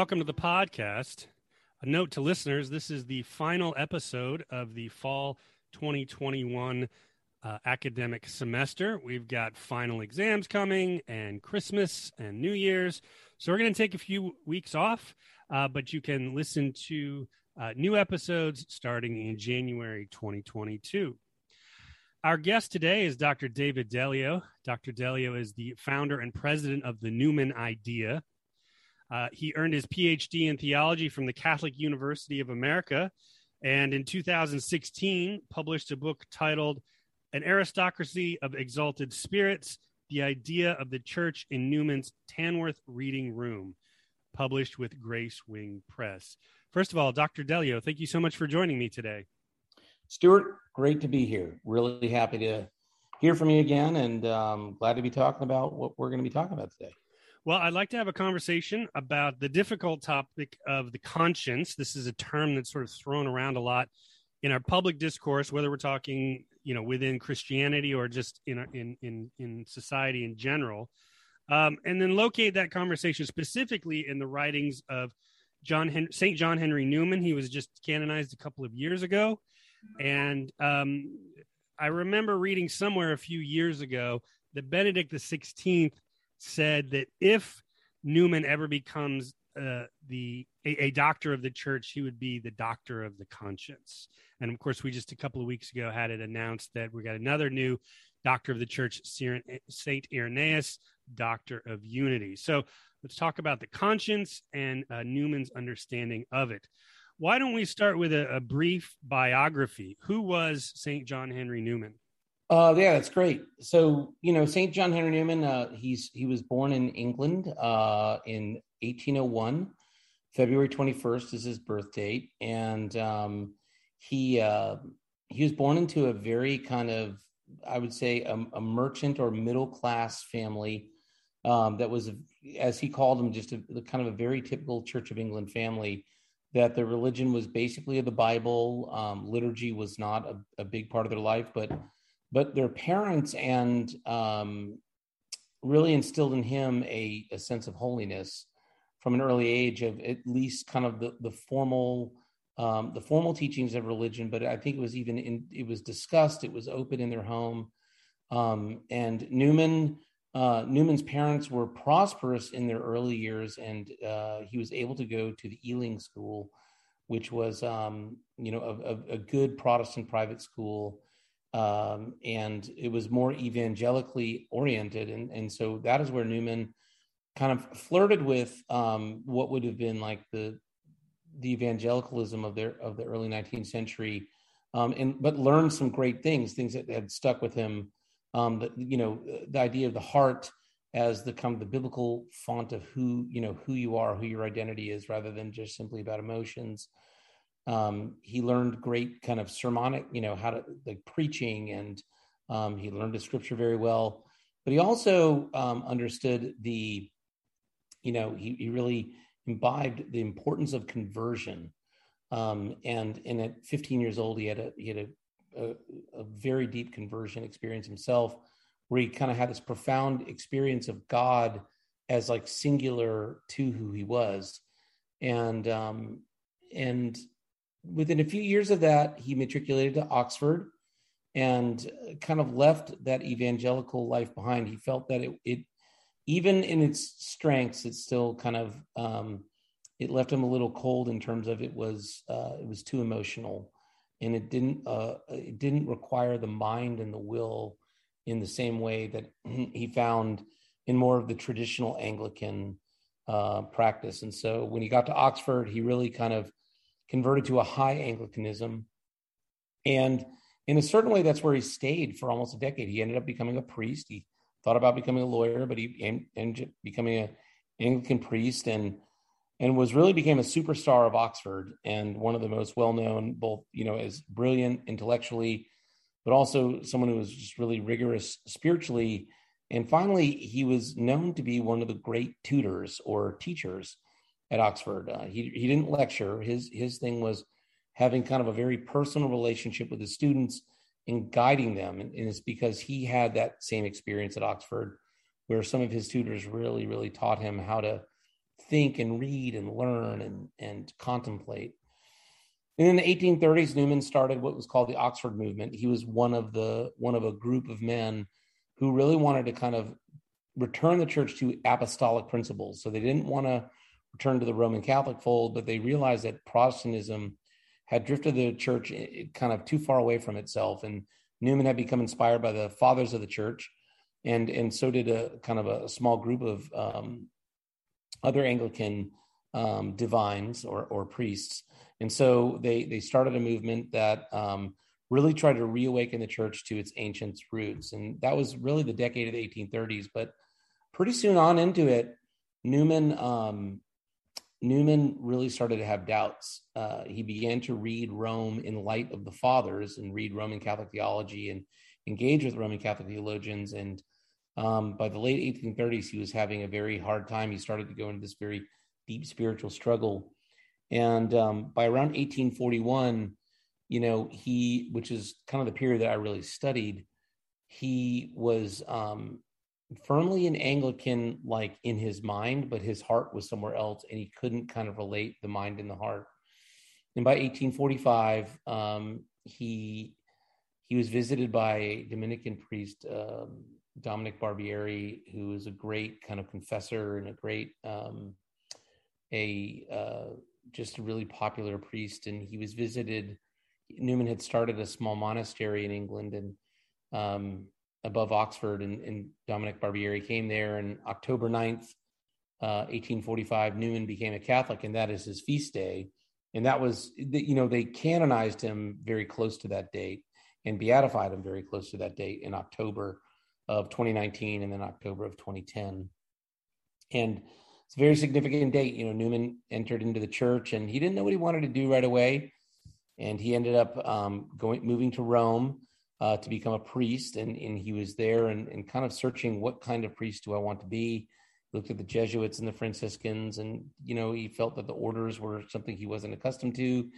Welcome to the podcast. A note to listeners this is the final episode of the fall 2021 uh, academic semester. We've got final exams coming and Christmas and New Year's. So we're going to take a few weeks off, uh, but you can listen to uh, new episodes starting in January 2022. Our guest today is Dr. David Delio. Dr. Delio is the founder and president of the Newman Idea. Uh, he earned his PhD in theology from the Catholic University of America and in 2016 published a book titled An Aristocracy of Exalted Spirits The Idea of the Church in Newman's Tamworth Reading Room, published with Gracewing Press. First of all, Dr. Delio, thank you so much for joining me today. Stuart, great to be here. Really happy to hear from you again and um, glad to be talking about what we're going to be talking about today. Well, I'd like to have a conversation about the difficult topic of the conscience. This is a term that's sort of thrown around a lot in our public discourse, whether we're talking, you know, within Christianity or just in in in, in society in general, um, and then locate that conversation specifically in the writings of John Hen- Saint John Henry Newman. He was just canonized a couple of years ago, and um, I remember reading somewhere a few years ago that Benedict the Sixteenth said that if Newman ever becomes uh, the a, a, doctor of the church, he would be the doctor of the conscience. And of course, we just a couple of weeks ago had it announced that we got another new doctor of the church, Saint Irenaeus, doctor of unity. So let's talk about the conscience and uh, Newman's understanding of it. Why don't we start with a, a brief biography? Who was St. John Henry Newman? Uh, yeah, that's great. So, you know, St. John Henry Newman, uh, he's he was born in England uh, in 1801. February 21st is his birth date, and um, he uh, he was born into a very kind of, I would say, a, a merchant or middle class family um, that was, as he called them, just a, kind of a very typical Church of England family that the religion was basically the Bible. Um, liturgy was not a, a, big part of their life, but but their parents and um, really instilled in him a, a, sense of holiness from an early age of at least kind of the, the formal um, the formal teachings of religion. But I think it was even in, it was discussed. It was open in their home. Um, and Newman uh, Newman's parents were prosperous in their early years, and uh, he was able to go to the Ealing School, which was, um, you know, a, a, a, good Protestant private school, um, and it was more evangelically oriented, and and so that is where Newman kind of flirted with um, what would have been like the the evangelicalism of their of the early 19th century, um, and but learned some great things, things that had stuck with him um, the, you know, the idea of the heart as the kind of the biblical font of who, you know, who you are, who your identity is, rather than just simply about emotions. Um, he learned great kind of sermonic, you know, how to like preaching, and um, he learned the scripture very well. But he also um, understood the, you know, he, he really imbibed the importance of conversion. Um, and and at 15 years old, he had a he had a a, a very deep conversion experience himself, where he kind of had this profound experience of God as like singular to who he was, and um, and within a few years of that, he matriculated to Oxford and kind of left that evangelical life behind. He felt that it, it even in its strengths, it still kind of um, it left him a little cold in terms of it was uh, it was too emotional and it didn't uh, it didn't require the mind and the will in the same way that he found in more of the traditional Anglican uh, practice. And so when he got to Oxford, he really kind of converted to a high Anglicanism, and in a certain way, that's where he stayed for almost a decade. He ended up becoming a priest. He thought about becoming a lawyer, but he ended up becoming an Anglican priest and and was really became a superstar of Oxford and one of the most well known, both you know as brilliant intellectually, but also someone who was just really rigorous spiritually. And finally, he was known to be one of the great tutors or teachers at Oxford. Uh, he he didn't lecture. His his thing was having kind of a very personal relationship with his students and guiding them. And, and it's because he had that same experience at Oxford, where some of his tutors really really taught him how to think and read and learn and, and contemplate. And in the 1830s, Newman started what was called the Oxford movement. He was one of the one of a group of men who really wanted to kind of return the church to apostolic principles. So they didn't want to return to the Roman Catholic fold, but they realized that Protestantism had drifted the church kind of too far away from itself. And Newman had become inspired by the fathers of the church, and and so did a kind of a small group of um, other Anglican um, divines or or priests. And so they they started a movement that um, really tried to reawaken the church to its ancient roots, and that was really the decade of the 1830s. But pretty soon on into it, Newman um, Newman really started to have doubts. Uh, he began to read Rome in light of the fathers and read Roman Catholic theology and engage with Roman Catholic theologians. And um, by the late 1830s, he was having a very hard time. He started to go into this very deep spiritual struggle. And um, by around 1841, you know, he, which is kind of the period that I really studied, he was um, firmly an Anglican, like in his mind, but his heart was somewhere else, and he couldn't kind of relate the mind and the heart. And by 1845, um, he he was visited by a Dominican priest, um, Dominic Barberi, who was a great kind of confessor and a great um, a uh, just a really popular priest. And he was visited. Newman had started a small monastery in England, and um, above Oxford, and, and Dominic Barberi came there. And October 9th, uh, 1845, Newman became a Catholic, and that is his feast day. And that was, you know, they canonized him very close to that date and beatified him very close to that date in October of 2019 and then October of 2010. And it's a very significant date. You know, Newman entered into the church and he didn't know what he wanted to do right away. And he ended up um, going, moving to Rome uh, to become a priest, and, and he was there and, and kind of searching what kind of priest do I want to be. He looked at the Jesuits and the Franciscans, and you know he felt that the orders were something he wasn't accustomed to,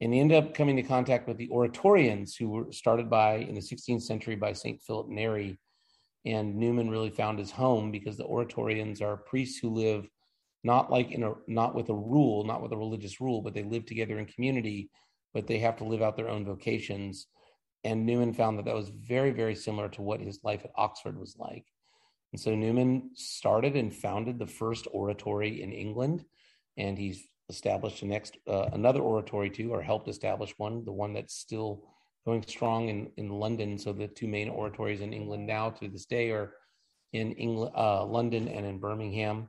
and he ended up coming to contact with the Oratorians, who were started by in the 16th century by Saint Philip Neri, and Newman really found his home because the Oratorians are priests who live not like in a not with a rule, not with a religious rule, but they live together in community, but they have to live out their own vocations and Newman found that that was very, very similar to what his life at Oxford was like. And so Newman started and founded the first oratory in England, and he's established the next uh, another oratory too, or helped establish one, the one that's still going strong in in London. So the two main oratories in England now to this day are in England, uh, London, and in Birmingham.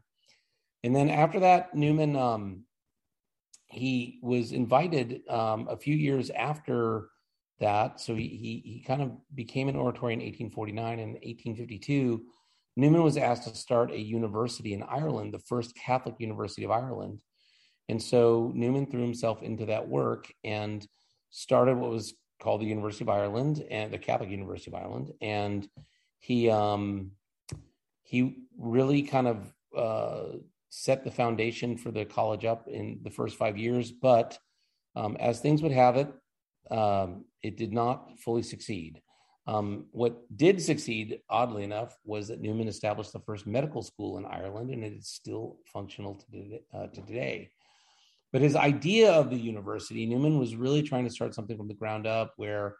And then after that, Newman um, he was invited um, a few years after that. So he, he, he kind of became an oratory in 1849 and 1852. Newman was asked to start a university in Ireland, the first Catholic University of Ireland. And so Newman threw himself into that work and started what was called the University of Ireland and the Catholic University of Ireland. And he um, he really kind of uh, set the foundation for the college up in the first five years. But um, as things would have it, um, it did not fully succeed. Um, what did succeed, oddly enough, was that Newman established the first medical school in Ireland, and it is still functional to, uh, to today. But his idea of the university, Newman was really trying to start something from the ground up where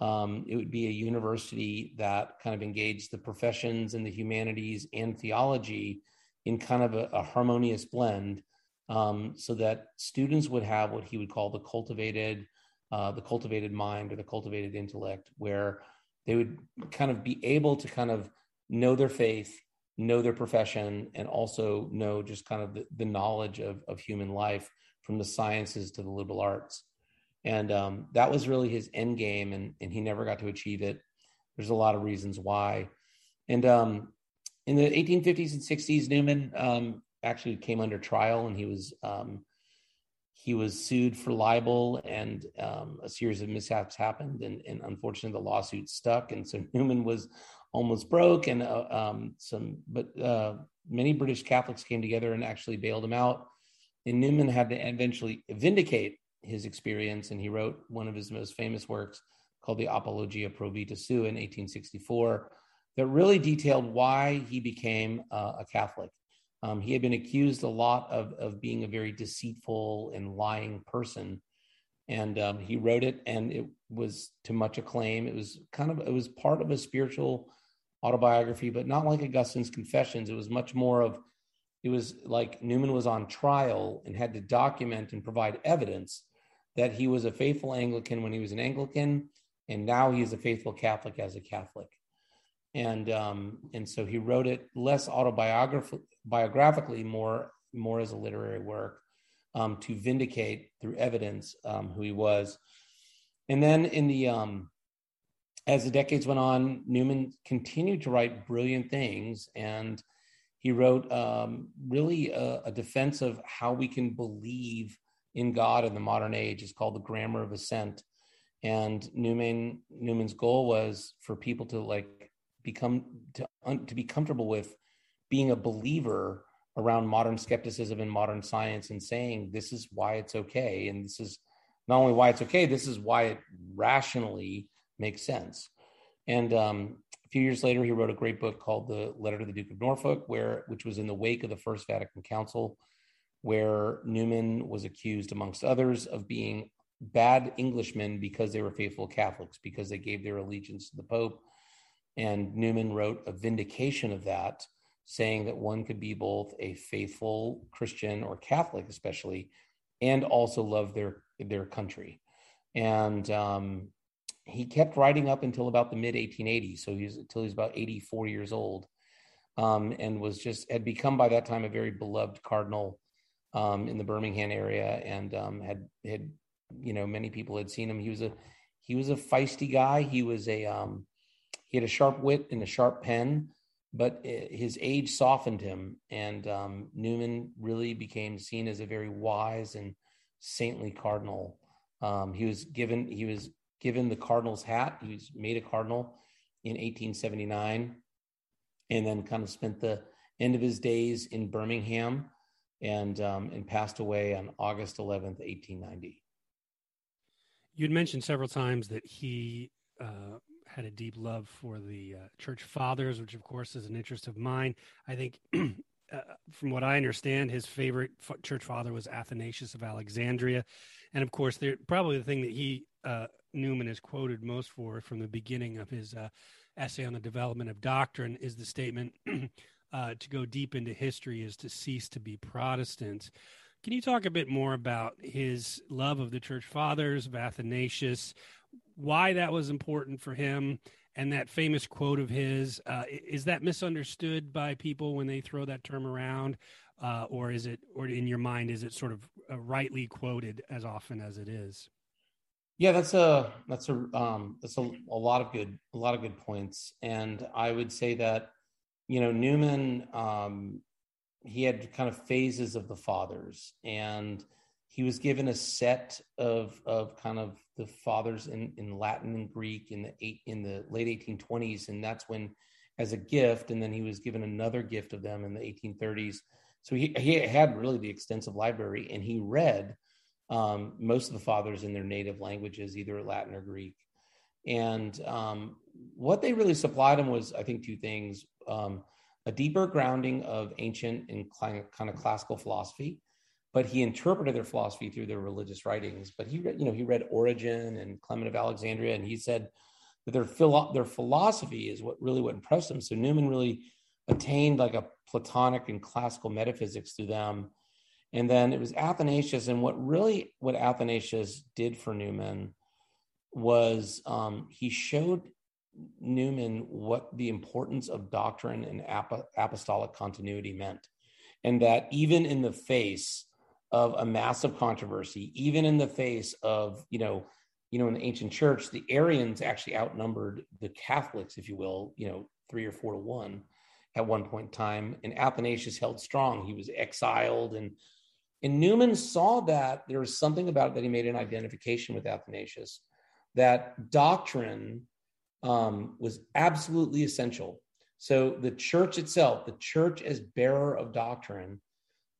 um, it would be a university that kind of engaged the professions and the humanities and theology in kind of a, a harmonious blend um, so that students would have what he would call the cultivated uh, the cultivated mind or the cultivated intellect, where they would kind of be able to kind of know their faith, know their profession, and also know just kind of the, the knowledge of, of human life from the sciences to the liberal arts. And um, that was really his end game, and, and he never got to achieve it. There's a lot of reasons why. And um, in the 1850s and 60s, Newman um, actually came under trial, and he was um, he was sued for libel and um, a series of mishaps happened and, and, unfortunately the lawsuit stuck. And so newman was almost broke and uh, um, some but uh, many british catholics came together and actually bailed him out. And newman had to eventually vindicate his experience. And he wrote one of his most famous works called the apologia pro vita sua in 1864 that really detailed why he became uh, a catholic Um, he had been accused a lot of, of being a very deceitful and lying person. And um, he wrote it, and it was to much acclaim. It was kind of it was part of a spiritual autobiography, but not like Augustine's Confessions. It was much more of it was like Newman was on trial and had to document and provide evidence that he was a faithful Anglican when he was an Anglican, and now he is a faithful Catholic as a Catholic. And um, and so he wrote it less autobiographically, more more as a literary work um, to vindicate through evidence um, who he was. And then in the um, as the decades went on, Newman continued to write brilliant things, and he wrote um, really a, a, defense of how we can believe in God in the modern age. It's called the Grammar of Assent, and Newman Newman's goal was for people to like become to to be comfortable with being a believer around modern skepticism and modern science and saying this is why it's okay and this is not only why it's okay this is why it rationally makes sense. And um, a few years later he wrote a great book called the letter to the duke of norfolk where which was in the wake of the first vatican council where newman was accused amongst others of being bad englishmen because they were faithful catholics because they gave their allegiance to the pope and newman wrote a vindication of that saying that one could be both a faithful Christian or Catholic, especially, and also love their their country. And um, he kept writing up until about the mid 1880s, so he's until he's about 84 years old, um, and was just had become by that time a very beloved cardinal um, in the Birmingham area, and um, had had you know many people had seen him. He was a he was a feisty guy. He was a um, he had a sharp wit and a sharp pen but his age softened him, and um, Newman really became seen as a very wise and saintly cardinal. Um, he was given he was given the cardinal's hat. He was made a cardinal in 1879, and then kind of spent the end of his days in Birmingham, and um, and passed away on August 11th, 1890. You'd mentioned several times that he uh, had a deep love for the uh, church fathers, which of course is an interest of mine. I think, uh, from what I understand, his favorite f- church father was Athanasius of Alexandria, and of course, probably the thing that he uh, Newman is quoted most for from the beginning of his uh, essay on the development of doctrine is the statement. Uh, to go deep into history is to cease to be Protestant. Can you talk a bit more about his love of the church fathers, of Athanasius, why that was important for him and that famous quote of his uh, is that misunderstood by people when they throw that term around? Uh, or is it or in your mind is it sort of uh, rightly quoted as often as it is? Yeah that's a that's a um, that's a, a lot of good a lot of good points. And i would say that you know newman um, he had kind of phases of the fathers. And he was given a set of of kind of the fathers in, in Latin and Greek in the eight in the late 1820s, and that's when, as a gift, and then he was given another gift of them in the 1830s. So he he had really the extensive library, and he read um, most of the fathers in their native languages, either Latin or Greek. And um, what they really supplied him was, I think, two things: um, a deeper grounding of ancient and kind of classical philosophy but he interpreted their philosophy through their religious writings. But he, you know, he read Origen and Clement of Alexandria, and he said that their philo- their philosophy is what really what impressed him. So Newman really attained like a Platonic and classical metaphysics through them. And then it was Athanasius, and what really what Athanasius did for Newman was um, he showed Newman what the importance of doctrine and ap- apostolic continuity meant, and that even in the face of a massive controversy, even in the face of, you know, you know, in the ancient church, the Arians actually outnumbered the Catholics, if you will, you know, three or four to one at one point in time. And Athanasius held strong. He was exiled. And and Newman saw that there was something about it that he made an identification with Athanasius, that doctrine um, was absolutely essential. So the church itself, the church as bearer of doctrine,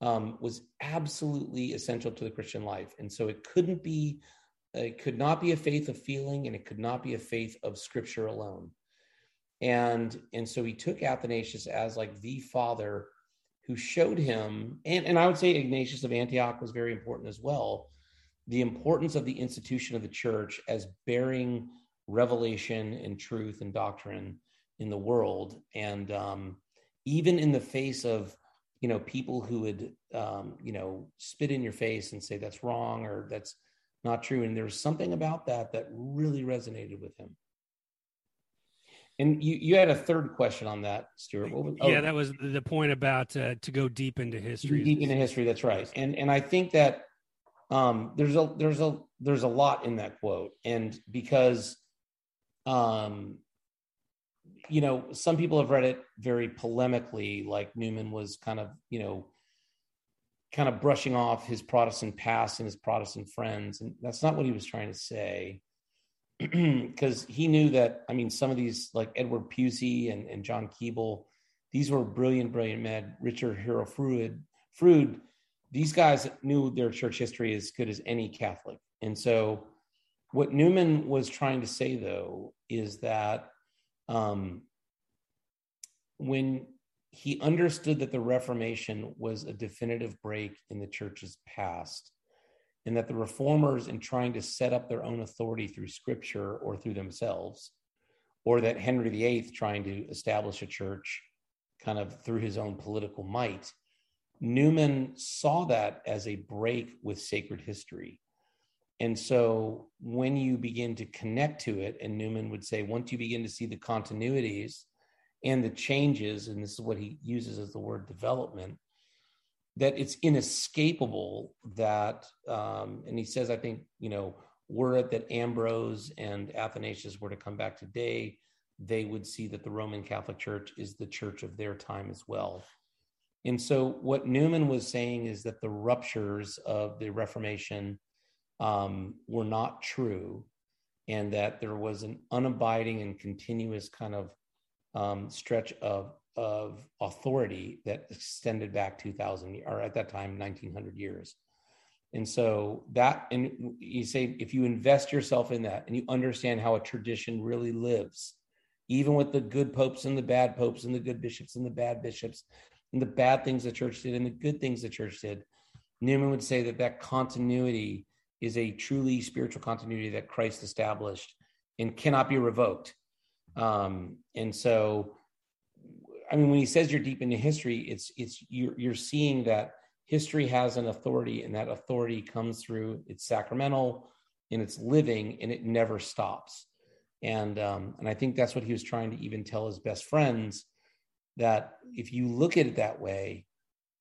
um, was absolutely essential to the Christian life. And so it couldn't be, it could not be a faith of feeling and it could not be a faith of scripture alone. And, and so he took Athanasius as like the father who showed him, and, and I would say Ignatius of Antioch was very important as well, the importance of the institution of the church as bearing revelation and truth and doctrine in the world. And um, even in the face of, you know, people who would, um, you know, spit in your face and say that's wrong or that's not true. And there's something about that that really resonated with him. And you, you had a third question on that, Stuart. Was, oh, yeah, that was the point about uh, to go deep into history. Deep into history, that's right. And and I think that um, there's a there's a there's a lot in that quote, and because um, you know, some people have read it very polemically, like Newman was kind of you know kind of brushing off his Protestant past and his Protestant friends, and that's not what he was trying to say because he knew that I mean some of these like Edward Pusey and, and John Keble, these were brilliant, brilliant men. Richard Hurrell Froude, Froude, these guys knew their church history as good as any Catholic. And so what Newman was trying to say though is that um, when he understood that the Reformation was a definitive break in the church's past, and that the reformers, in trying to set up their own authority through scripture or through themselves, or that Henry VIII trying to establish a church kind of through his own political might, Newman saw that as a break with sacred history. And so when you begin to connect to it, and Newman would say, once you begin to see the continuities and the changes, and this is what he uses as the word development, that it's inescapable that um, and he says i think you know were it that ambrose and athanasius were to come back today they would see that the roman catholic church is the church of their time as well. And so what newman was saying is that the ruptures of the reformation um, were not true and that there was an unabiding and continuous kind of um, stretch of of authority that extended back 2000 or at that time 1900 years. And so that and you say if you invest yourself in that and you understand how a tradition really lives even with the good popes and the bad popes and the good bishops and the bad bishops and the bad things the church did and the good things the church did newman would say that that continuity is a truly spiritual continuity that christ established and cannot be revoked um, and so I mean, when he says you're deep into history, it's it's you're you're seeing that history has an authority, and that authority comes through it's sacramental and it's living, and it never stops. And um, and I think that's what he was trying to even tell his best friends that if you look at it that way,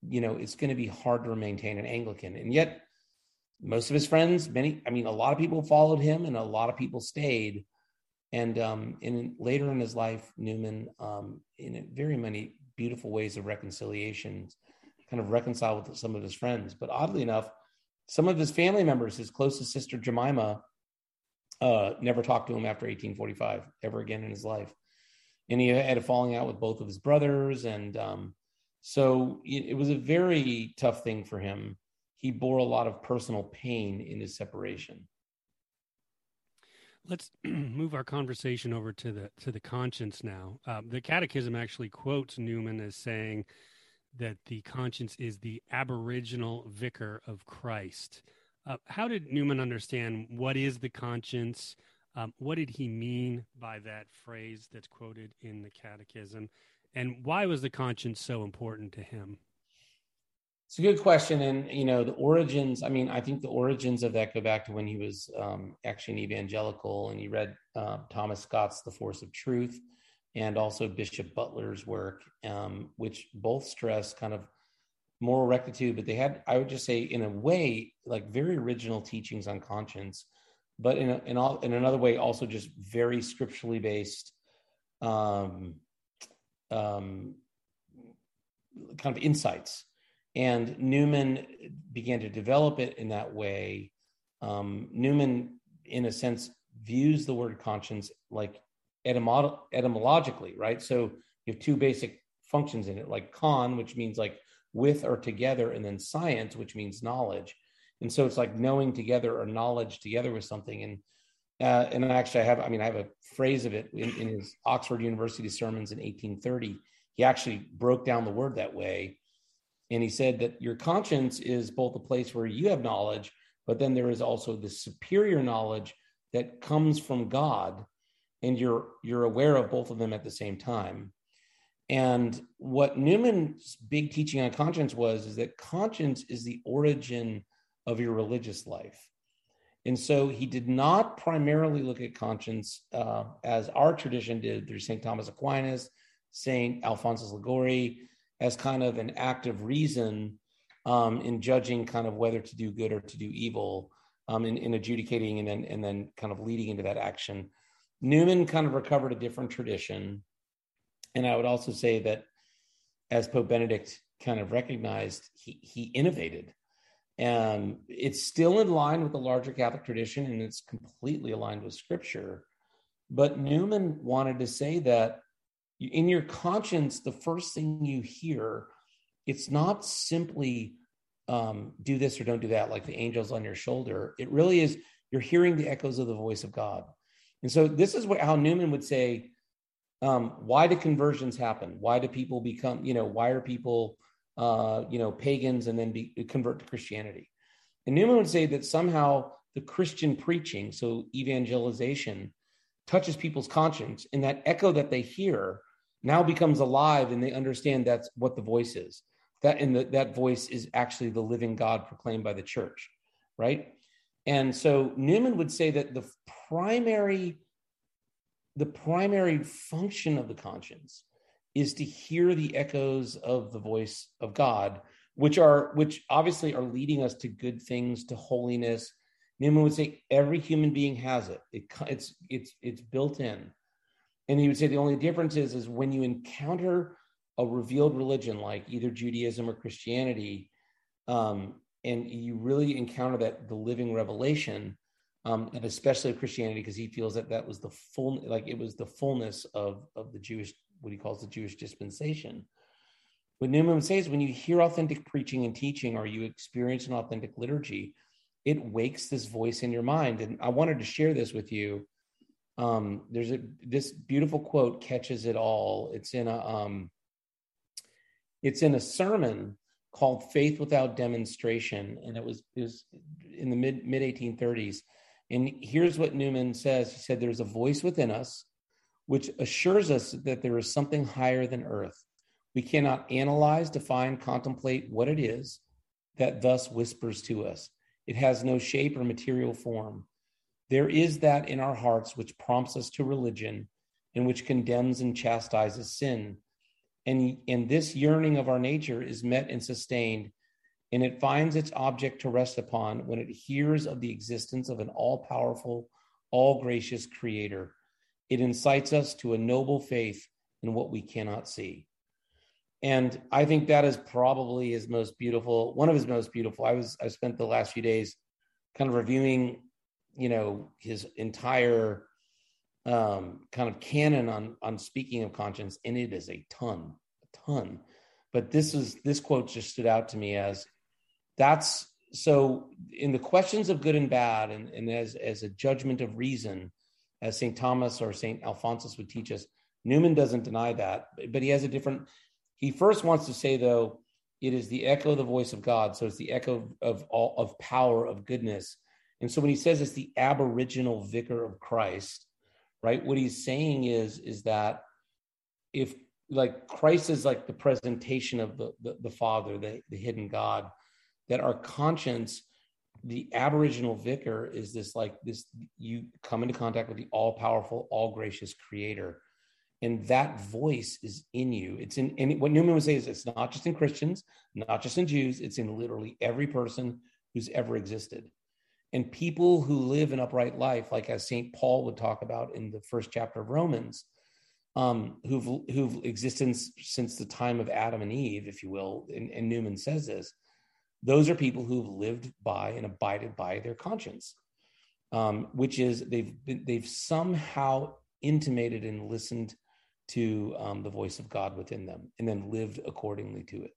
you know, it's going to be hard to maintain an Anglican. And yet, most of his friends, many, I mean, a lot of people followed him, and a lot of people stayed and um, in later in his life, Newman, um, in very many beautiful ways of reconciliation, kind of reconciled with some of his friends. But oddly enough, some of his family members, his closest sister Jemima, uh, never talked to him after 1845 ever again in his life, and he had a falling out with both of his brothers, and um, so it, it was a very tough thing for him. He bore a lot of personal pain in his separation. Let's move our conversation over to the to the conscience now. Uh, the Catechism actually quotes Newman as saying that the conscience is the aboriginal vicar of Christ. Uh, how did Newman understand what is the conscience? Um, what did he mean by that phrase that's quoted in the Catechism? And why was the conscience so important to him? It's a good question, and you know the origins. I mean, I think the origins of that go back to when he was um, actually an evangelical, and he read uh, Thomas Scott's *The Force of Truth*, and also Bishop Butler's work, um, which both stress kind of moral rectitude, but they had, I would just say, in a way, like very original teachings on conscience, but in a, in, all, in another way, also just very scripturally based, um, um, kind of insights and Newman began to develop it in that way. Um, Newman, in a sense, views the word conscience like etymolo- etymologically, right? So you have two basic functions in it, like con, which means like with or together, and then science, which means knowledge. And so it's like knowing together or knowledge together with something. And uh, and actually, I have, I mean, I have a phrase of it in, in his Oxford University sermons in 1830. He actually broke down the word that way And he said that your conscience is both a place where you have knowledge, but then there is also the superior knowledge that comes from God, and you're you're aware of both of them at the same time. And what Newman's big teaching on conscience was is that conscience is the origin of your religious life. And so he did not primarily look at conscience uh, as our tradition did through St. Thomas Aquinas, St. Alphonsus Liguori, as kind of an act of reason um, in judging kind of whether to do good or to do evil, um, in, in adjudicating and then and then kind of leading into that action. Newman kind of recovered a different tradition, and I would also say that as Pope Benedict kind of recognized, he he innovated and it's still in line with the larger Catholic tradition and it's completely aligned with scripture. But Newman wanted to say that in your conscience, the first thing you hear, it's not simply um, do this or don't do that, like the angels on your shoulder. It really is you're hearing the echoes of the voice of God. And so this is what how Newman would say, um, why do conversions happen? Why do people become, you know, why are people uh, you know, pagans and then be, convert to Christianity. And Newman would say that somehow the Christian preaching, so evangelization, touches people's conscience, and that echo that they hear now becomes alive, and they understand that's what the voice is. That and the, that voice is actually the living God proclaimed by the church, right? And so Newman would say that the primary, the primary function of the conscience is to hear the echoes of the voice of God, which are which obviously are leading us to good things, to holiness. Newman would say every human being has it. it it's it's it's built in, and he would say the only difference is is when you encounter a revealed religion like either Judaism or Christianity, um, and you really encounter that the living revelation, um, and especially Christianity, because he feels that that was the full, like it was the fullness of of the Jewish what he calls the Jewish dispensation. What Newman says when you hear authentic preaching and teaching, or you experience an authentic liturgy, it wakes this voice in your mind. And I wanted to share this with you. Um, there's a this beautiful quote catches it all. It's in a um, it's in a sermon called "Faith Without Demonstration," and it was it was in the mid mid 1830s. And here's what Newman says: He said, "There's a voice within us." which assures us that there is something higher than earth. We cannot analyze, define, contemplate what it is that thus whispers to us. It has no shape or material form. There is that in our hearts which prompts us to religion and which condemns and chastises sin. And, and this yearning of our nature is met and sustained, and it finds its object to rest upon when it hears of the existence of an all powerful, all gracious creator it incites us to a noble faith in what we cannot see. And I think that is probably his most beautiful, one of his most beautiful. I was, I spent the last few days kind of reviewing, you know, his entire um, kind of canon on, on speaking of conscience, and it is a ton, a ton. But this is, this quote just stood out to me as that's so in the questions of good and bad and, and as, as a judgment of reason, as St. Thomas or St. Alphonsus would teach us. Newman doesn't deny that, but he has a different. He first wants to say, though, it is the echo of the voice of God. So it's the echo of all of power, of goodness. And so when he says it's the aboriginal vicar of Christ, right? What he's saying is, is that if like Christ is like the presentation of the, the, the Father, the, the hidden God, that our conscience the aboriginal vicar is this like this you come into contact with the all powerful all gracious creator and that voice is in you it's in and what newman would say is it's not just in christians not just in jews it's in literally every person who's ever existed and people who live an upright life like as st paul would talk about in the first chapter of romans um, who've who've existed since the time of adam and eve if you will and, and newman says this those are people who've lived by and abided by their conscience, um, which is they've they've somehow intimated and listened to um, the voice of God within them, and then lived accordingly to it.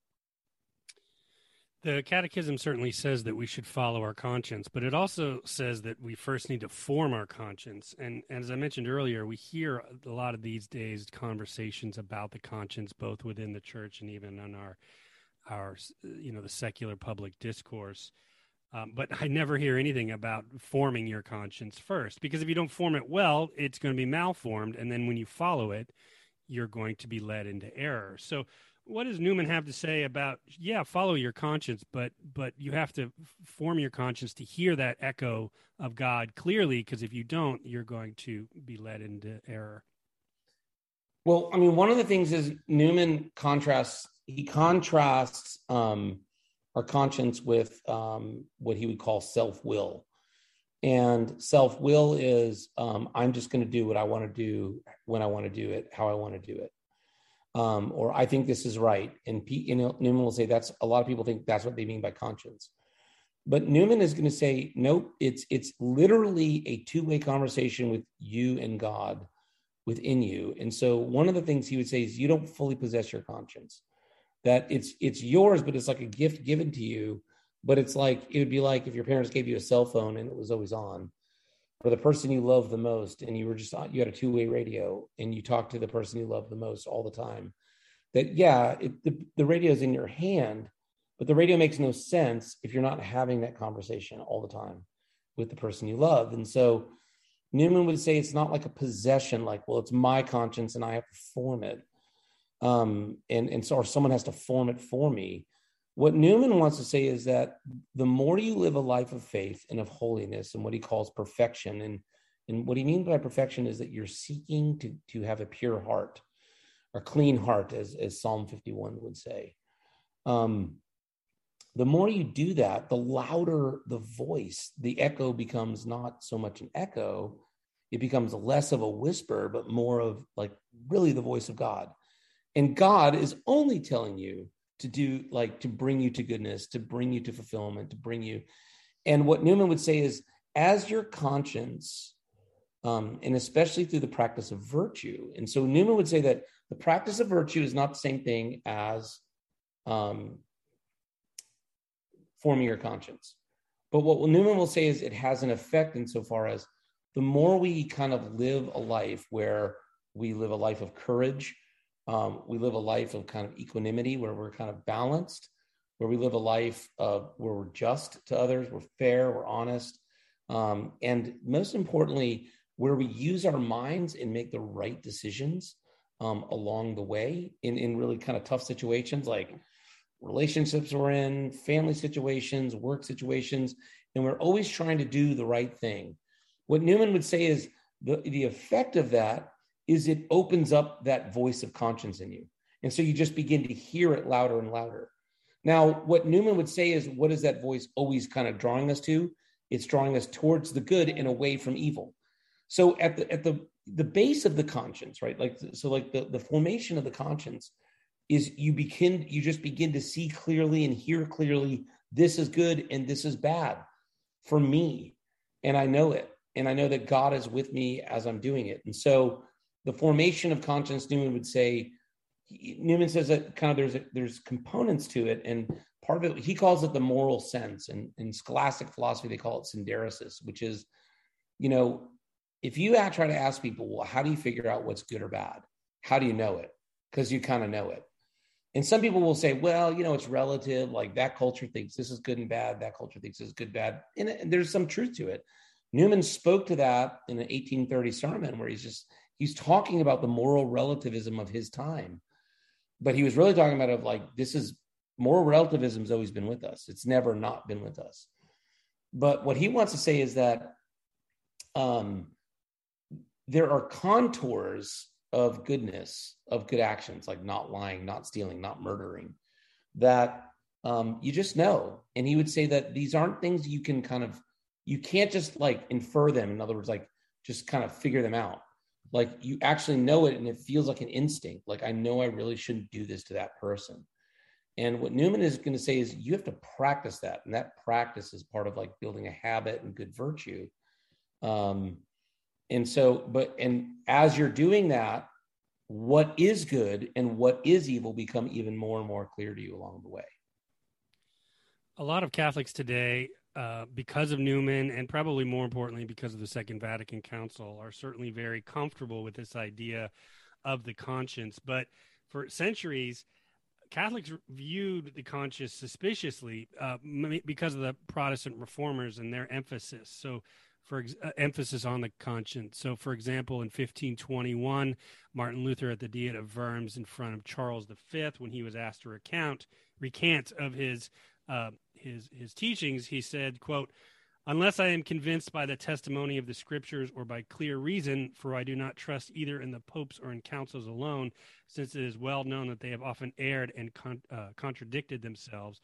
The Catechism certainly says that we should follow our conscience, but it also says that we first need to form our conscience. And, and, as I mentioned earlier, we hear a lot of these days conversations about the conscience, both within the church and even on our our you know the secular public discourse. Um, but I never hear anything about forming your conscience first, because if you don't form it well, it's going to be malformed, and then when you follow it, you're going to be led into error. So, what does Newman have to say about yeah, follow your conscience, but but you have to form your conscience to hear that echo of God clearly, because if you don't, you're going to be led into error. Well, I mean, one of the things is Newman contrasts he contrasts um, our conscience with um, what he would call self will. And self will is um, I'm just going to do what I want to do when I want to do it, how I want to do it. Um, or I think this is right. And P, you know, Newman will say that's a lot of people think that's what they mean by conscience. But Newman is going to say, nope, it's it's literally a two-way conversation with you and God within you. And so one of the things he would say is you don't fully possess your conscience that it's it's yours, but it's like a gift given to you. But it's like it would be like if your parents gave you a cell phone and it was always on, or the person you love the most, and you were just you had a two way radio and you talked to the person you love the most all the time. That yeah, it, the the radio is in your hand, but the radio makes no sense if you're not having that conversation all the time with the person you love. And so Newman would say it's not like a possession, like, well, it's my conscience and I have to form it um, and and so or someone has to form it for me. What Newman wants to say is that the more you live a life of faith and of holiness and what he calls perfection, and and what he means by perfection is that you're seeking to to have a pure heart, a clean heart, as as Psalm 51 would say. Um, the more you do that, the louder the voice, the echo becomes not so much an echo, it becomes less of a whisper, but more of like really the voice of God. And God is only telling you to do like to bring you to goodness, to bring you to fulfillment, to bring you. And what Newman would say is, as your conscience, um, and especially through the practice of virtue. And so Newman would say that the practice of virtue is not the same thing as um, forming your conscience. But what Newman will say is it has an effect insofar as the more we kind of live a life where we live a life of courage, um, we live a life of kind of equanimity where we're kind of balanced, where we live a life of where we're just to others, we're fair, we're honest. Um, and most importantly, where we use our minds and make the right decisions um, along the way in, in really kind of tough situations like relationships we're in, family situations, work situations, and we're always trying to do the right thing. What Newman would say is the, the effect of that is it opens up that voice of conscience in you. And so you just begin to hear it louder and louder. Now, what Newman would say is, what is that voice always kind of drawing us to? It's drawing us towards the good and away from evil. So at the at the the base of the conscience, right? Like so, like the, the formation of the conscience is you begin you just begin to see clearly and hear clearly this is good and this is bad for me. And I know it. And I know that God is with me as I'm doing it. And so the formation of conscience, Newman would say, Newman says that kind of there's a, there's components to it, and part of it he calls it the moral sense, and in scholastic philosophy they call it synderesis, which is, you know, if you try to ask people, well, how do you figure out what's good or bad? How do you know it? Because you kind of know it. And some people will say, well, you know, it's relative. Like that culture thinks this is good and bad. That culture thinks this is good, bad. And, and there's some truth to it. Newman spoke to that in an 1830 sermon where he's just he's talking about the moral relativism of his time but he was really talking about of like this is moral relativism has always been with us. It's never not been with us. But what he wants to say is that um, there are contours of goodness of good actions like not lying not stealing not murdering that um, you just know. And he would say that these aren't things you can kind of you can't just like infer them. In other words like just kind of figure them out like you actually know it and it feels like an instinct like i know i really shouldn't do this to that person. And what newman is going to say is you have to practice that and that practice is part of like building a habit and good virtue. Um and so but and as you're doing that what is good and what is evil become even more and more clear to you along the way. A lot of catholics today uh, because of Newman and probably more importantly because of the Second Vatican Council, are certainly very comfortable with this idea of the conscience. But for centuries, Catholics viewed the conscience suspiciously uh, because of the Protestant reformers and their emphasis. So, for ex- uh, emphasis on the conscience. So, for example, in 1521, Martin Luther at the Diet of Worms in front of Charles V, when he was asked to recount recant of his uh, his his teachings, he said, "quote." Unless I am convinced by the testimony of the scriptures or by clear reason, for I do not trust either in the popes or in councils alone, since it is well known that they have often erred and con- uh, contradicted themselves.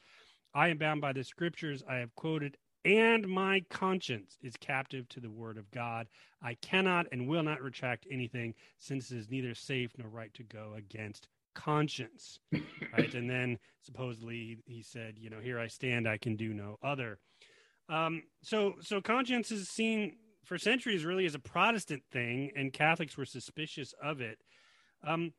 I am bound by the scriptures I have quoted, and my conscience is captive to the word of God. I cannot and will not retract anything, since it is neither safe nor right to go against conscience. right. And then supposedly he said, you know, here I stand, I can do no other. Um, so, so conscience is seen for centuries really as a Protestant thing, and Catholics were suspicious of it. Um,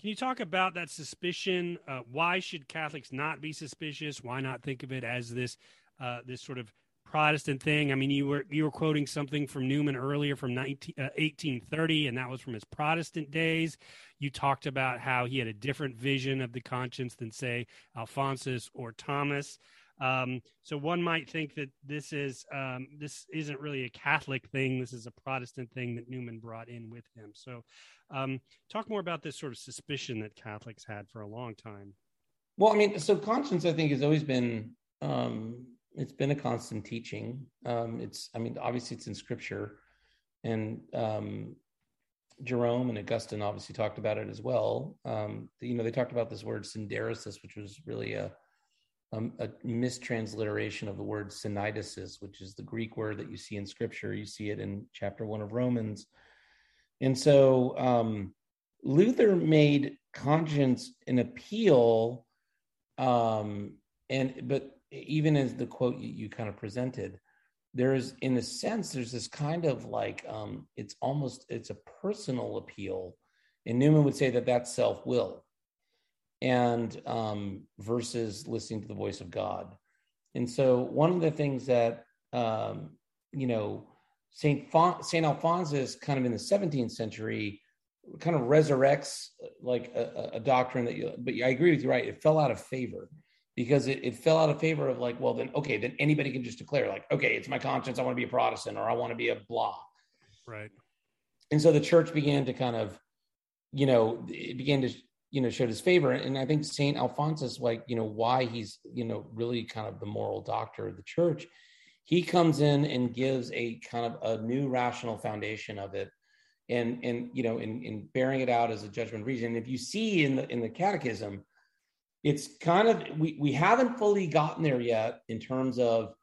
can you talk about that suspicion? Uh, why should Catholics not be suspicious? Why not think of it as this uh, this sort of Protestant thing? I mean, you were you were quoting something from Newman earlier from 19, uh, 1830, and that was from his Protestant days. You talked about how he had a different vision of the conscience than, say, Alphonsus or Thomas. Um, so one might think that this is um, this isn't really a Catholic thing. This is a Protestant thing that Newman brought in with him. So, um, talk more about this sort of suspicion that Catholics had for a long time. Well, I mean, so conscience, I think, has always been um, it's been a constant teaching. Um, it's, I mean, obviously, it's in Scripture, and um, Jerome and Augustine obviously talked about it as well. Um, you know, they talked about this word synderesis, which was really a um, a mistransliteration of the word syneidesis, which is the Greek word that you see in Scripture. You see it in chapter one of Romans. And so um, Luther made conscience an appeal, um, and but even as the quote you, you, kind of presented, there is, in a sense, there's this kind of like um, it's almost it's a personal appeal, and Newman would say that that's self will and um, versus listening to the voice of God. And so, one of the things that um, you know Saint Fon- Saint Alphonsus, kind of in the 17th century, kind of resurrects like a, a, doctrine that you. But I agree with you, right? It fell out of favor because it, it fell out of favor of like, well, then okay, then anybody can just declare like, okay, it's my conscience, I want to be a Protestant or I want to be a blah. Right. And so the church began to kind of, you know, it began to you know showed his favor and i think saint alphonsus like you know why he's you know really kind of the moral doctor of the church he comes in and gives a kind of a new rational foundation of it and and you know in, in bearing it out as a judgment reason if you see in the in the catechism it's kind of we we haven't fully gotten there yet in terms of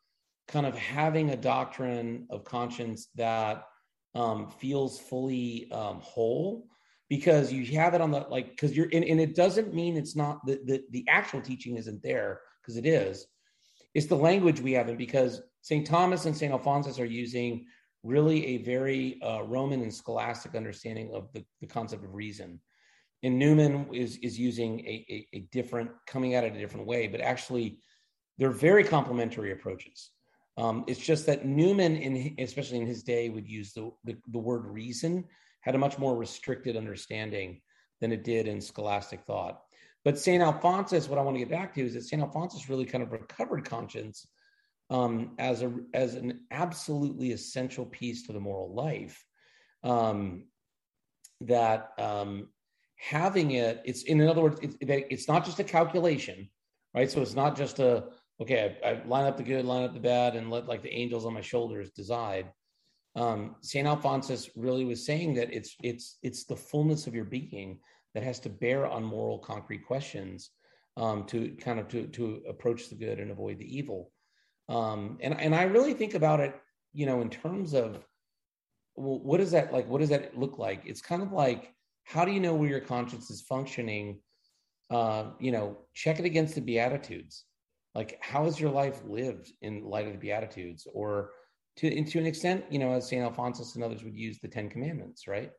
kind of having a doctrine of conscience that um, feels fully um, whole because you have it on the like because you're and, and, it doesn't mean it's not the the, the actual teaching isn't there because it is. It's the language we have it because st thomas and st alphonsus are using really a very uh, roman and scholastic understanding of the, the concept of reason and newman is is using a, a, a different coming at it a different way but actually they're very complementary approaches um, it's just that newman in especially in his day would use the, the, the word reason had a much more restricted understanding than it did in scholastic thought. But St. Alphonsus, what I want to get back to is that St. Alphonsus really kind of recovered conscience um, as, a, as an absolutely essential piece to the moral life. Um, that um, having it, it's in other words, it's, it's not just a calculation, right? So it's not just a, okay, I, I line up the good, line up the bad, and let like the angels on my shoulders decide um, Saint Alphonsus really was saying that it's it's it's the fullness of your being that has to bear on moral concrete questions um, to kind of to to approach the good and avoid the evil. Um, and and I really think about it, you know, in terms of well, what does that like? What does that look like? It's kind of like how do you know where your conscience is functioning? Uh, you know, check it against the Beatitudes. Like, how has your life lived in light of the Beatitudes? Or to to an extent, you know, as Saint Alphonsus and others would use the Ten Commandments, right?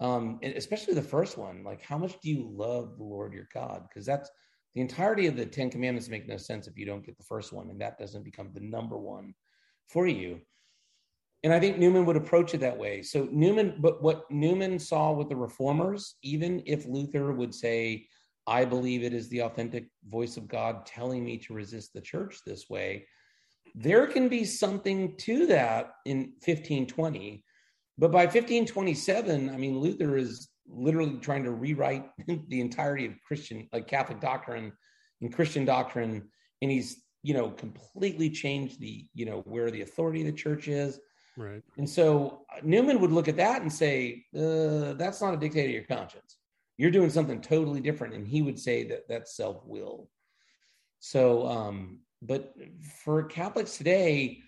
Um, especially the first one, like how much do you love the Lord your God? Because that's the entirety of the Ten Commandments make no sense if you don't get the first one, and that doesn't become the number one for you. And I think Newman would approach it that way. So Newman, but what Newman saw with the reformers, even if Luther would say, I believe it is the authentic voice of God telling me to resist the church this way, there can be something to that in 1520. But by 1527, I mean, Luther is literally trying to rewrite the entirety of Christian, like Catholic doctrine and Christian doctrine. And he's, you know, completely changed the, you know, where the authority of the church is. Right. And so uh, Newman would look at that and say, uh, that's not a dictate of your conscience. You're doing something totally different. And he would say that that's self will. So, um, but for Catholics today,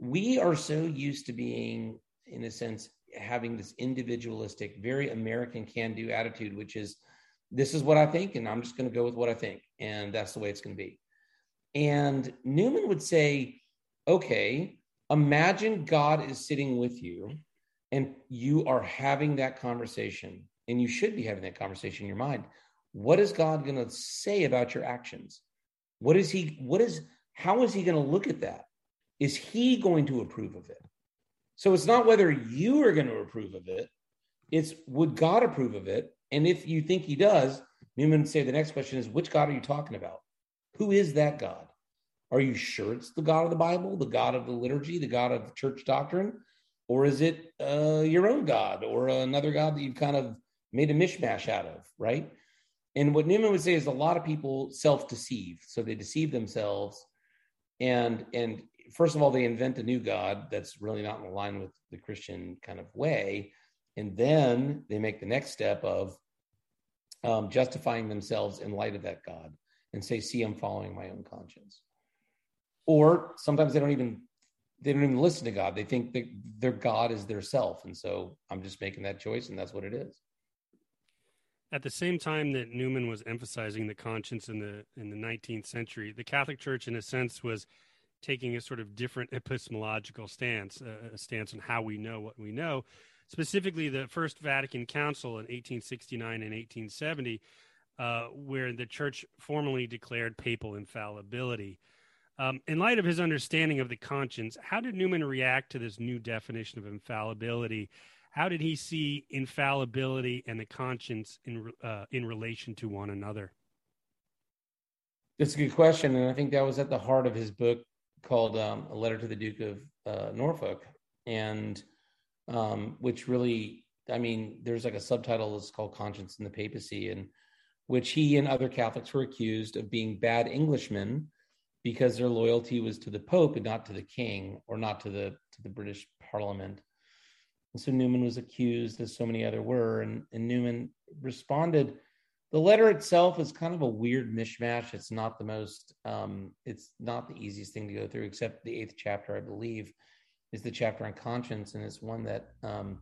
we are so used to being, in a sense, having this individualistic, very American can do attitude, which is this is what I think, and I'm just going to go with what I think. And that's the way it's going to be. And Newman would say, okay, imagine God is sitting with you and you are having that conversation, and you should be having that conversation in your mind. What is God going to say about your actions? What is he, what is, how is he going to look at that? Is he going to approve of it? So it's not whether you are going to approve of it, it's would God approve of it? And if you think he does, Newman would say the next question is which God are you talking about? Who is that God? Are you sure it's the God of the Bible, the God of the liturgy, the God of church doctrine? Or is it uh, your own God or another God that you've kind of made a mishmash out of, right? And what Newman would say is a lot of people self deceive. So they deceive themselves. And, and first of all, they invent a new God that's really not in line with the Christian kind of way. And then they make the next step of um, justifying themselves in light of that God and say, see, I'm following my own conscience. Or sometimes they don't even they don't even listen to God. They think that their God is their self. And so I'm just making that choice and that's what it is. At the same time that Newman was emphasizing the conscience in the in the 19th century, the Catholic Church in a sense was taking a sort of different epistemological stance, a stance on how we know what we know. Specifically, the First Vatican Council in 1869 and 1870, uh, where the church formally declared papal infallibility. Um, in light of his understanding of the conscience, how did Newman react to this new definition of infallibility? How did he see infallibility and the conscience in uh, in relation to one another? That's a good question, and I think that was at the heart of his book, called um, A Letter to the Duke of uh, Norfolk, and um, which really, I mean, there's like a subtitle that's called Conscience and the Papacy, and which he and other Catholics were accused of being bad Englishmen because their loyalty was to the Pope and not to the King or not to the to the British Parliament. And so Newman was accused, as so many other were, and, and Newman responded the letter itself is kind of a weird mishmash. It's not the most, um, it's not the easiest thing to go through, except the eighth chapter, I believe, is the chapter on conscience, and it's one that um,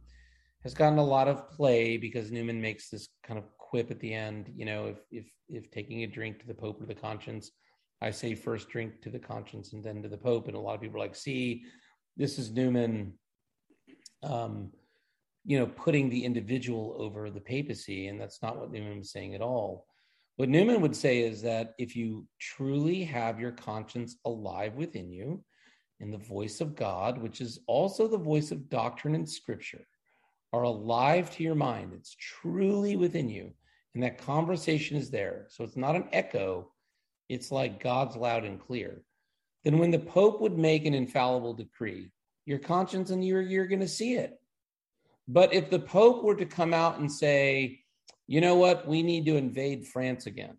has gotten a lot of play because Newman makes this kind of quip at the end. You know, if if if taking a drink to the Pope or the conscience, I say first drink to the conscience and then to the Pope, and a lot of people are like, see, this is Newman. Um, you know, putting the individual over the papacy. And that's not what Newman was saying at all. What Newman would say is that if you truly have your conscience alive within you, in the voice of God, which is also the voice of doctrine and scripture, are alive to your mind, it's truly within you, and that conversation is there. So it's not an echo, it's like God's loud and clear. Then when the Pope would make an infallible decree, your conscience and you're, you're going to see it but if the Pope were to come out and say, you know what, we need to invade France again,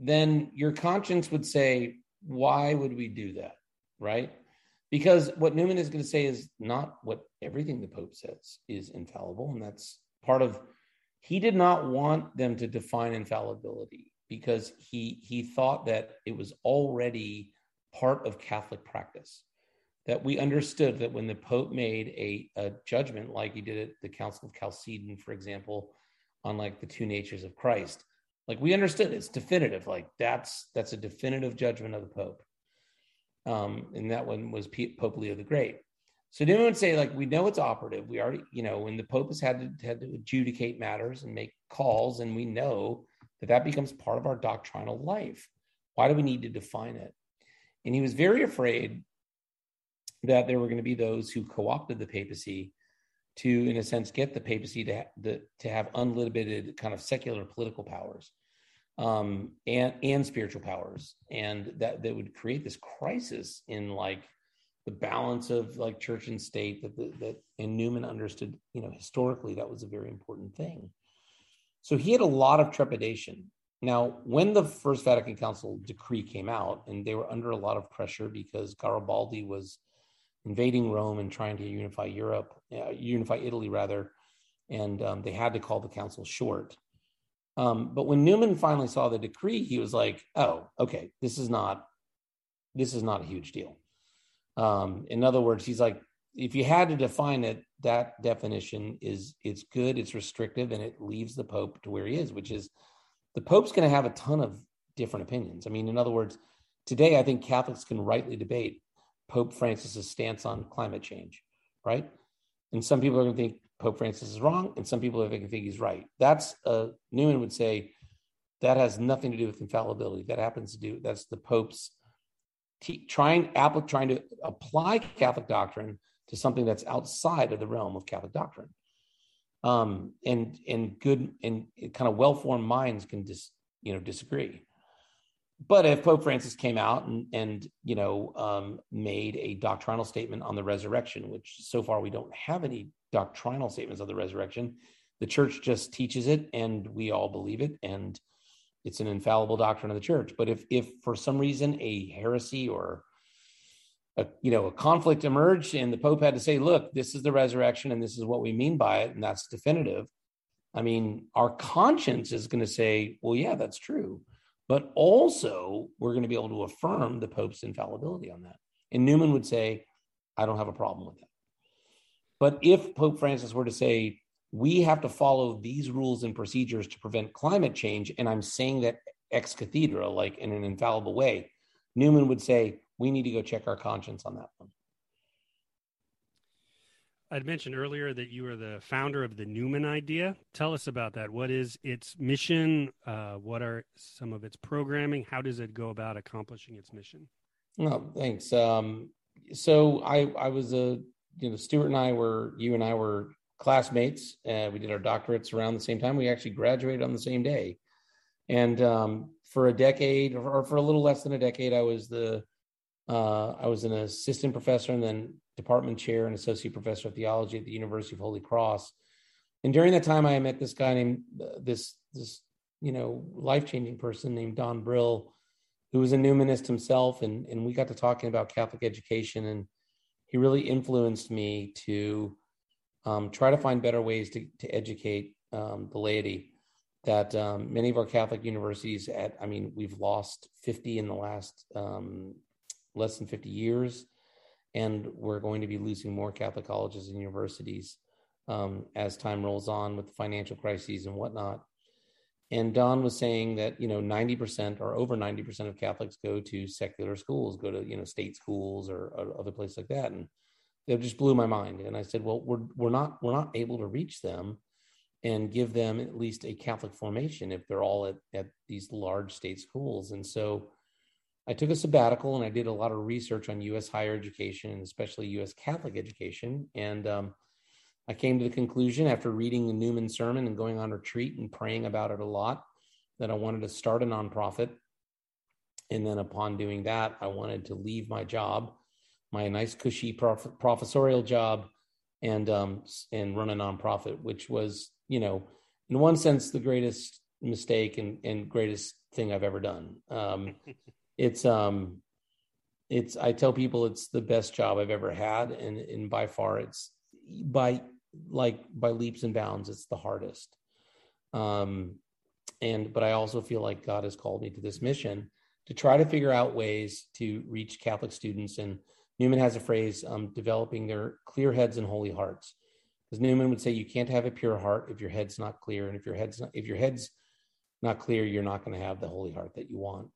then your conscience would say, why would we do that? Right? Because what Newman is going to say is not what everything the Pope says is infallible. And that's part of, he did not want them to define infallibility because he he thought that it was already part of Catholic practice that we understood that when the Pope made a, a judgment, like he did at the Council of Chalcedon, for example, on like the two natures of Christ, like we understood it's definitive. Like that's that's a definitive judgment of the Pope. Um, and that one was Pope Leo the Great. So then we would say, like, we know it's operative. We already, you know, when the Pope has had to, had to adjudicate matters and make calls, and we know that that becomes part of our doctrinal life. Why do we need to define it? And he was very afraid that there were going to be those who co-opted the papacy to, in a sense, get the papacy to the, to have unlimited kind of secular political powers um, and and spiritual powers, and that that would create this crisis in like the balance of like church and state that the, that and Newman understood, you know, historically that was a very important thing. So he had a lot of trepidation. Now, when the First Vatican Council decree came out, and they were under a lot of pressure because Garibaldi was invading Rome and trying to unify Europe, uh, unify Italy rather, and um, they had to call the council short. Um, but when Newman finally saw the decree, he was like, "Oh, okay, this is not, this is not a huge deal." Um, in other words, he's like, if you had to define it, that definition is it's good, it's restrictive, and it leaves the Pope to where he is, which is the Pope's going to have a ton of different opinions. I mean, in other words, today I think Catholics can rightly debate Pope Francis's stance on climate change, right? And some people are going to think Pope Francis is wrong, and some people are going to think he's right. That's uh, Newman would say that has nothing to do with infallibility. That happens to do that's the Pope's t- trying apple trying to apply Catholic doctrine to something that's outside of the realm of Catholic doctrine. Um, and and good and kind of well-formed minds can dis, you know disagree. But if Pope Francis came out and, and you know um, made a doctrinal statement on the resurrection, which so far we don't have any doctrinal statements of the resurrection, the church just teaches it, and we all believe it, and it's an infallible doctrine of the church. But if if for some reason a heresy or a, you know a conflict emerged and the pope had to say look this is the resurrection and this is what we mean by it and that's definitive i mean our conscience is going to say well yeah that's true but also we're going to be able to affirm the Pope's infallibility on that. And Newman would say, I don't have a problem with that. But if Pope Francis were to say, we have to follow these rules and procedures to prevent climate change, and I'm saying that ex cathedra, like in an infallible way, Newman would say, we need to go check our conscience on that one. I'd mentioned earlier that you are the founder of the Newman Idea. Tell us about that. What is its mission? Uh, what are some of its programming? How does it go about accomplishing its mission? Oh, thanks. Um, so I, I was a, you know, Stuart and I were, you and I were classmates. Uh, we did our doctorates around the same time. We actually graduated on the same day. And um, for a decade, or for a little less than a decade, I was the, uh, I was an assistant professor and then department chair and associate professor of theology at the University of Holy Cross. And during that time, I met this guy named uh, this this you know life changing person named Don Brill, who was a Newmanist himself, and and we got to talking about Catholic education, and he really influenced me to um, try to find better ways to to educate um, the laity. That um, many of our Catholic universities, at I mean, we've lost fifty in the last um, less than fifty years and we're going to be losing more Catholic colleges and universities um, as time rolls on with the financial crises and whatnot. And Don was saying that you know 90% or over 90% of Catholics go to secular schools, go to you know state schools or, or other places like that, and it just blew my mind. And I said, well, we're we're not we're not able to reach them and give them at least a Catholic formation if they're all at, at these large state schools. And so I took a sabbatical and I did a lot of research on U.S. higher education especially U.S. Catholic education. And um, I came to the conclusion after reading the Newman sermon and going on retreat and praying about it a lot that I wanted to start a nonprofit. And then upon doing that, I wanted to leave my job, my nice cushy prof- professorial job, and um, and run a nonprofit, which was, you know, in one sense, the greatest mistake and, and greatest thing I've ever done. Um, it's um it's i tell people it's the best job i've ever had and and by far it's by like by leaps and bounds it's the hardest. Um and but i also feel like god has called me to this mission to try to figure out ways to reach catholic students and newman has a phrase um, developing their clear heads and holy hearts. Because newman would say you can't have a pure heart if your head's not clear and if your head's not if your head's not clear you're not going to have the holy heart that you want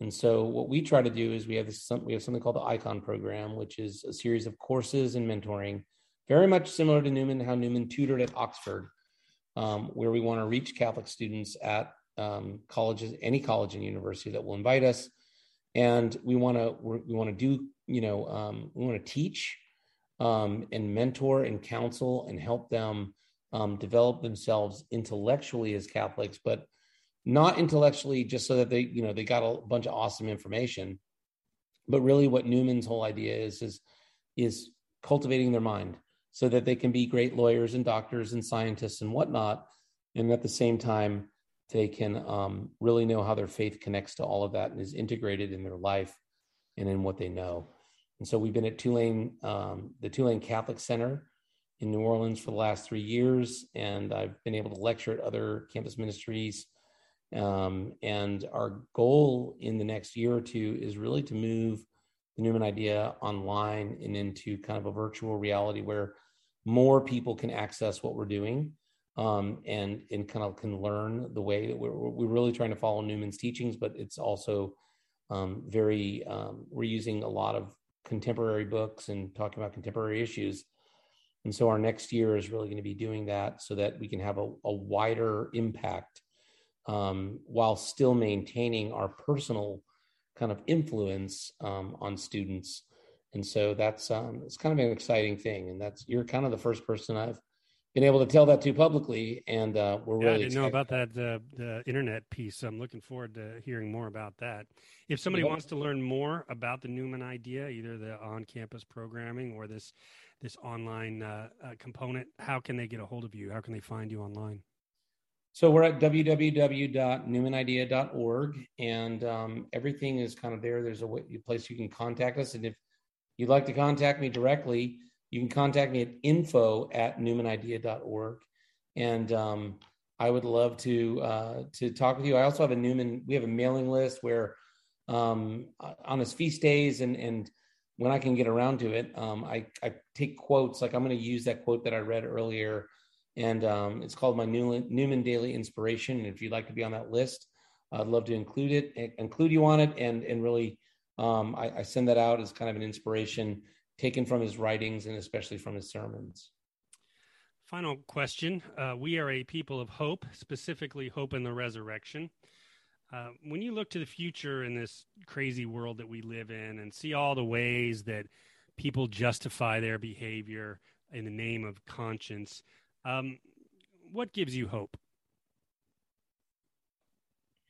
and so what we try to do is we have this we have something called the Icon program, which is a series of courses and mentoring, very much similar to Newman, how Newman tutored at Oxford, um, where we want to reach Catholic students at um, colleges, any college and university that will invite us, and we want to we want to do you know um, we want to teach um, and mentor and counsel and help them um, develop themselves intellectually as Catholics, but not intellectually just so that they you know they got a bunch of awesome information, but really what Newman's whole idea is is is cultivating their mind so that they can be great lawyers and doctors and scientists and whatnot, and at the same time they can um, really know how their faith connects to all of that and is integrated in their life and in what they know. And so we've been at Tulane, um, the Tulane Catholic Center in New Orleans for the last three years, and I've been able to lecture at other campus ministries. Um, and our goal in the next year or two is really to move the Newman idea online and into kind of a virtual reality where more people can access what we're doing um, and and kind of can learn the way that we're we're really trying to follow Newman's teachings, but it's also um, very um, we're using a lot of contemporary books and talking about contemporary issues. And so our next year is really going to be doing that so that we can have a, a wider impact um, while still maintaining our personal kind of influence um, on students. And so that's um, it's kind of an exciting thing. And that's you're kind of the first person I've been able to tell that to publicly, and uh, we're yeah, really. I didn't know about that uh, the internet piece. I'm looking forward to hearing more about that. If somebody wants to learn more about the Newman idea, either the on-campus programming or this this online uh, uh, component, how can they get a hold of you? How can they find you online? So we're at www.newmanidea.org, and um, everything is kind of there. There's a, way, a place you can contact us, and if you'd like to contact me directly, you can contact me at info at newmanidea.org. And um, I would love to uh, to talk with you. I also have a Newman. We have a mailing list where um, on his feast days and and when I can get around to it, um, I I take quotes. Like I'm going to use that quote that I read earlier, and um, it's called my Newman, Daily Inspiration. And if you'd like to be on that list, I'd love to include it, include you on it, and and really um, I, I send that out as kind of an inspiration taken from his writings and especially from his sermons. Final question. Uh, we are a people of hope, specifically hope in the resurrection. Uh, when you look to the future in this crazy world that we live in and see all the ways that people justify their behavior in the name of conscience, um, what gives you hope?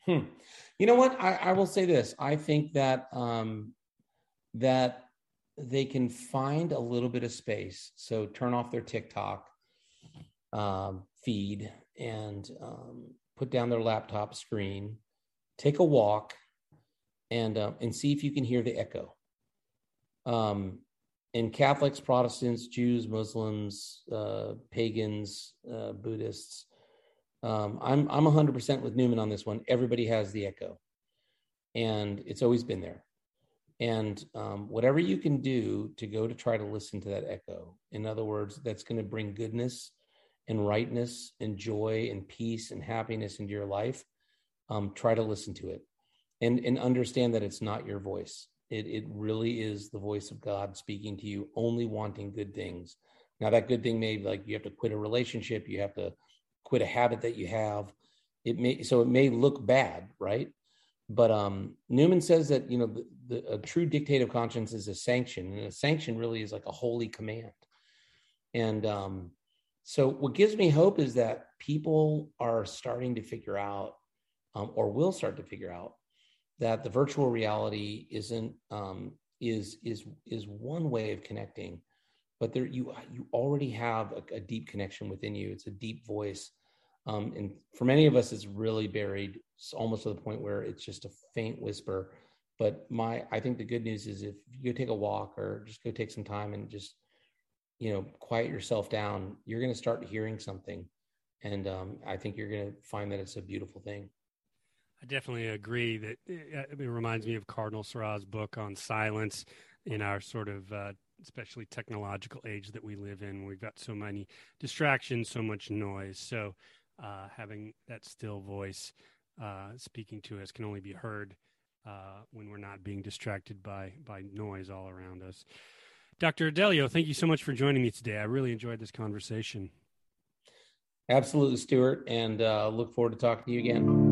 Hmm. You know what? I, I, will say this. I think that um, that they can find a little bit of space. So turn off their TikTok um, feed and um, put down their laptop screen, take a walk, and uh, and see if you can hear the echo. Um, and Catholics, Protestants, Jews, Muslims, uh, pagans, uh, Buddhists. Um, I'm I'm 100% with Newman on this one. Everybody has the echo, and it's always been there and um, whatever you can do to go to try to listen to that echo in other words that's going to bring goodness and rightness and joy and peace and happiness into your life um, try to listen to it and and understand that it's not your voice it it really is the voice of god speaking to you only wanting good things. Now that good thing may be like you have to quit a relationship you have to quit a habit that you have. It may so it may look bad right? But um, Newman says that you know the, the, a true dictate of conscience is a sanction, and a sanction really is like a holy command. And um, so, what gives me hope is that people are starting to figure out, um, or will start to figure out, that the virtual reality isn't um, is is is one way of connecting, but there you you already have a, a deep connection within you. It's a deep voice um, and for many of us, it's really buried it's almost to the point where it's just a faint whisper. But my, I think the good news is if you take a walk or just go take some time and just, you know, quiet yourself down, you're going to start hearing something. And um, I think you're going to find that it's a beautiful thing. I definitely agree that uh, it, reminds me of Cardinal Sarah's book on silence in our sort of uh, especially technological age that we live in. We've got so many distractions, so much noise. So uh, having that still voice uh, speaking to us can only be heard uh, when we're not being distracted by by noise all around us. Dr. Adelio, thank you so much for joining me today. I really enjoyed this conversation. Absolutely, Stuart, and uh, look forward to talking to you again.